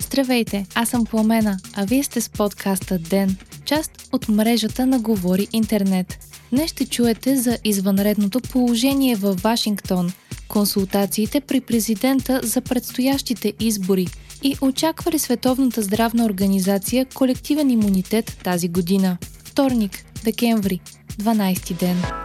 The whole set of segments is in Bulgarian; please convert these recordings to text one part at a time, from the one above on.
Здравейте, аз съм Пламена, а вие сте с подкаста ДЕН, част от мрежата на Говори Интернет. Днес ще чуете за извънредното положение в Вашингтон, консултациите при президента за предстоящите избори и очаква ли Световната здравна организация колективен имунитет тази година. Вторник, декември, 12 ден.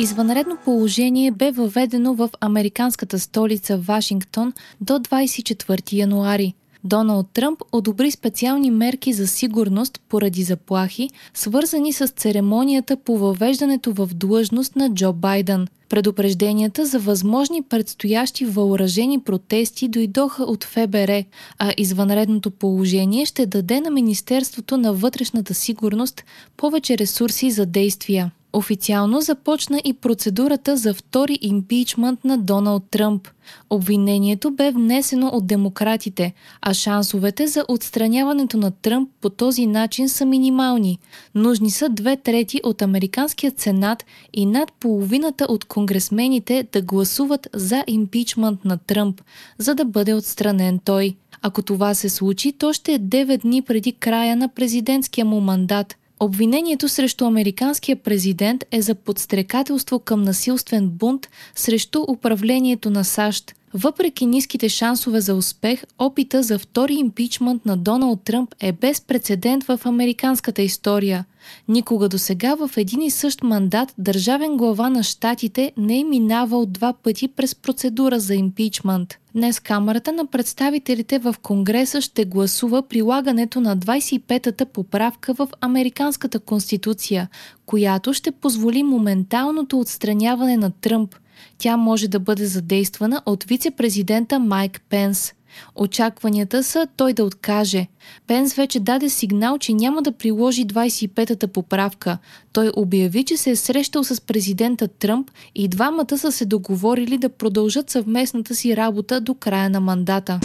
Извънредно положение бе въведено в американската столица Вашингтон до 24 януари. Доналд Тръмп одобри специални мерки за сигурност поради заплахи, свързани с церемонията по въвеждането в длъжност на Джо Байден. Предупрежденията за възможни предстоящи въоръжени протести дойдоха от ФБР, а извънредното положение ще даде на Министерството на вътрешната сигурност повече ресурси за действия. Официално започна и процедурата за втори импичмент на Доналд Тръмп. Обвинението бе внесено от демократите, а шансовете за отстраняването на Тръмп по този начин са минимални. Нужни са две трети от Американският сенат и над половината от конгресмените да гласуват за импичмент на Тръмп, за да бъде отстранен той. Ако това се случи, то ще е 9 дни преди края на президентския му мандат. Обвинението срещу американския президент е за подстрекателство към насилствен бунт срещу управлението на САЩ. Въпреки ниските шансове за успех, опита за втори импичмент на Доналд Тръмп е без прецедент в американската история. Никога до сега в един и същ мандат държавен глава на щатите не е минавал два пъти през процедура за импичмент. Днес Камерата на представителите в Конгреса ще гласува прилагането на 25-та поправка в Американската конституция, която ще позволи моменталното отстраняване на Тръмп – тя може да бъде задействана от вице-президента Майк Пенс. Очакванията са той да откаже. Пенс вече даде сигнал, че няма да приложи 25-та поправка. Той обяви, че се е срещал с президента Тръмп и двамата са се договорили да продължат съвместната си работа до края на мандата.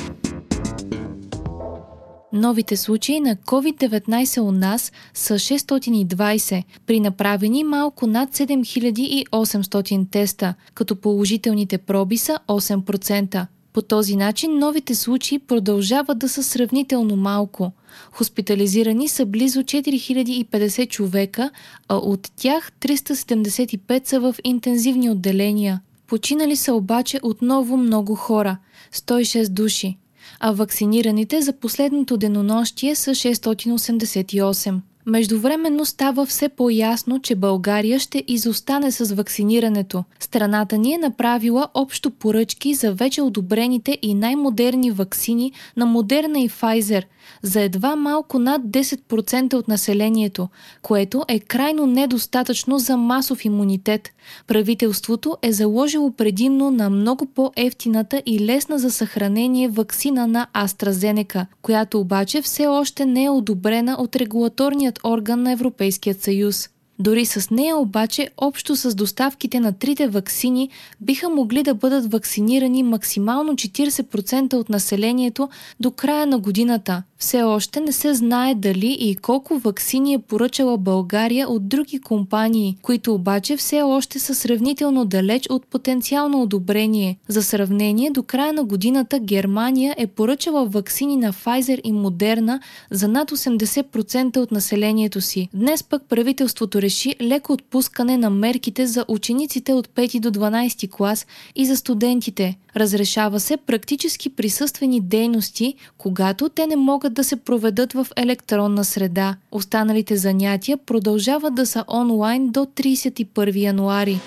Новите случаи на COVID-19 у нас са 620, при направени малко над 7800 теста, като положителните проби са 8%. По този начин новите случаи продължават да са сравнително малко. Хоспитализирани са близо 4050 човека, а от тях 375 са в интензивни отделения. Починали са обаче отново много хора – 106 души а вакцинираните за последното денонощие са 688. Междувременно става все по-ясно, че България ще изостане с вакцинирането. Страната ни е направила общо поръчки за вече одобрените и най-модерни вакцини на Модерна и Pfizer за едва малко над 10% от населението, което е крайно недостатъчно за масов имунитет. Правителството е заложило предимно на много по-ефтината и лесна за съхранение вакцина на AstraZeneca, която обаче все още не е одобрена от регулаторният надзорният орган на Европейският съюз. Дори с нея обаче, общо с доставките на трите ваксини, биха могли да бъдат вакцинирани максимално 40% от населението до края на годината – все още не се знае дали и колко вакцини е поръчала България от други компании, които обаче все още са сравнително далеч от потенциално одобрение. За сравнение, до края на годината Германия е поръчала вакцини на Pfizer и Moderna за над 80% от населението си. Днес пък правителството реши леко отпускане на мерките за учениците от 5 до 12 клас и за студентите. Разрешава се практически присъствени дейности, когато те не могат да се проведат в електронна среда. Останалите занятия продължават да са онлайн до 31 януари.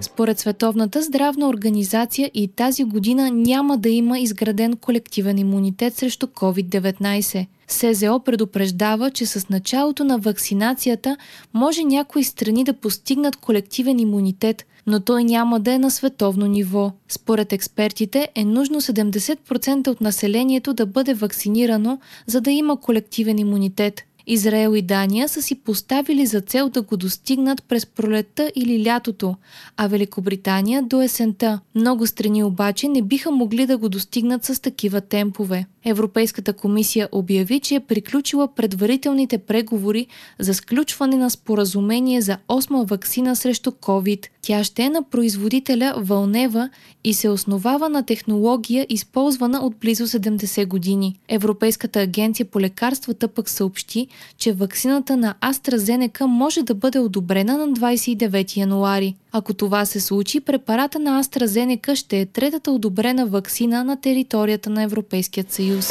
Според Световната здравна организация и тази година няма да има изграден колективен имунитет срещу COVID-19. СЗО предупреждава, че с началото на вакцинацията може някои страни да постигнат колективен имунитет, но той няма да е на световно ниво. Според експертите е нужно 70% от населението да бъде вакцинирано, за да има колективен имунитет. Израел и Дания са си поставили за цел да го достигнат през пролетта или лятото, а Великобритания до есента. Много страни обаче не биха могли да го достигнат с такива темпове. Европейската комисия обяви, че е приключила предварителните преговори за сключване на споразумение за осма вакцина срещу COVID. Тя ще е на производителя Вълнева и се основава на технология, използвана от близо 70 години. Европейската агенция по лекарствата пък съобщи, че вакцината на AstraZeneca може да бъде одобрена на 29 януари. Ако това се случи, препарата на AstraZeneca ще е третата одобрена вакцина на територията на Европейския съюз.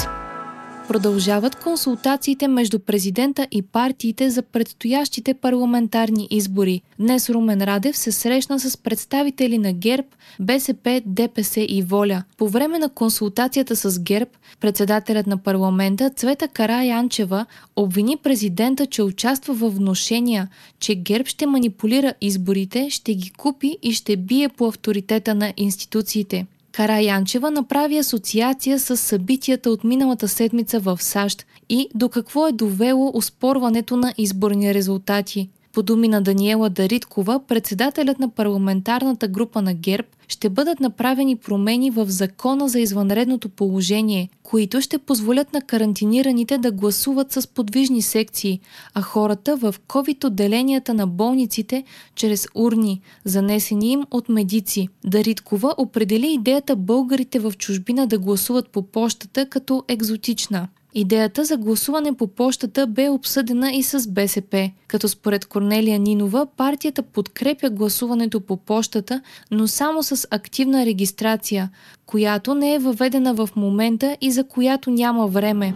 Продължават консултациите между президента и партиите за предстоящите парламентарни избори. Днес Румен Радев се срещна с представители на ГЕРБ, БСП, ДПС и Воля. По време на консултацията с ГЕРБ, председателят на парламента Цвета Караянчева обвини президента, че участва в вношения, че ГЕРБ ще манипулира изборите, ще ги купи и ще бие по авторитета на институциите. Караянчева направи асоциация с събитията от миналата седмица в САЩ и до какво е довело оспорването на изборни резултати. По думи на Даниела Дариткова, председателят на парламентарната група на ГЕРБ, ще бъдат направени промени в закона за извънредното положение, които ще позволят на карантинираните да гласуват с подвижни секции, а хората в COVID-отделенията на болниците чрез урни, занесени им от медици. Дариткова определи идеята българите в чужбина да гласуват по почтата като екзотична. Идеята за гласуване по почтата бе обсъдена и с БСП, като според Корнелия Нинова партията подкрепя гласуването по почтата, но само с активна регистрация, която не е въведена в момента и за която няма време.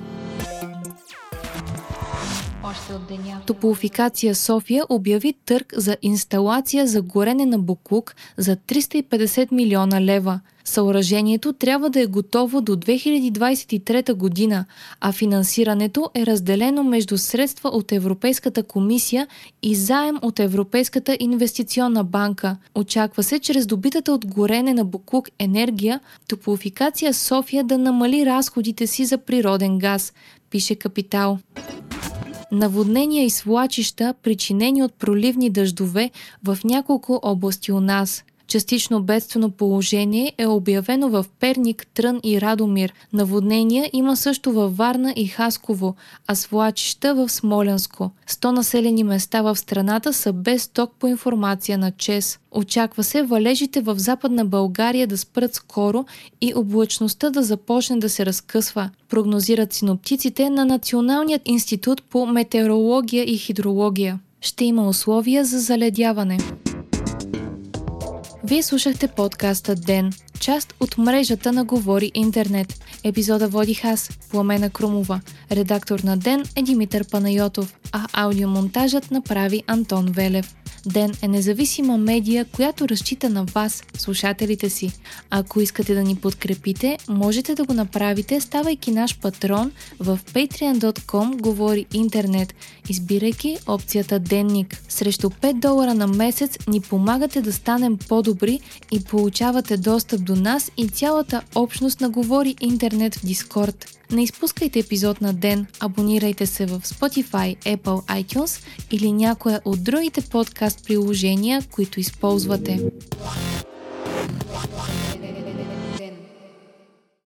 Топлофикация София обяви търг за инсталация за горене на буклук за 350 милиона лева. Съоръжението трябва да е готово до 2023 година, а финансирането е разделено между средства от Европейската комисия и заем от Европейската инвестиционна банка. Очаква се чрез добитата от горене на буклук енергия Топлофикация София да намали разходите си за природен газ, пише Капитал. Наводнения и свлачища, причинени от проливни дъждове в няколко области у нас – Частично бедствено положение е обявено в Перник, Трън и Радомир. Наводнения има също във Варна и Хасково, а свлачища в Смолянско. 100 населени места в страната са без ток по информация на ЧЕС. Очаква се валежите в Западна България да спрат скоро и облачността да започне да се разкъсва, прогнозират синоптиците на Националният институт по метеорология и хидрология. Ще има условия за заледяване. Вие слушахте подкаста Ден, част от мрежата на Говори Интернет. Епизода водих аз, Пламена Крумова. Редактор на Ден е Димитър Панайотов, а аудиомонтажът направи Антон Велев. Ден е независима медия, която разчита на вас, слушателите си. Ако искате да ни подкрепите, можете да го направите, ставайки наш патрон в patreon.com говори интернет, избирайки опцията Денник. Срещу 5 долара на месец ни помагате да станем по-добри и получавате достъп до нас и цялата общност на Говори интернет в Дискорд. Не изпускайте епизод на ден, абонирайте се в Spotify, Apple, iTunes или някоя от другите подкаст приложения, които използвате.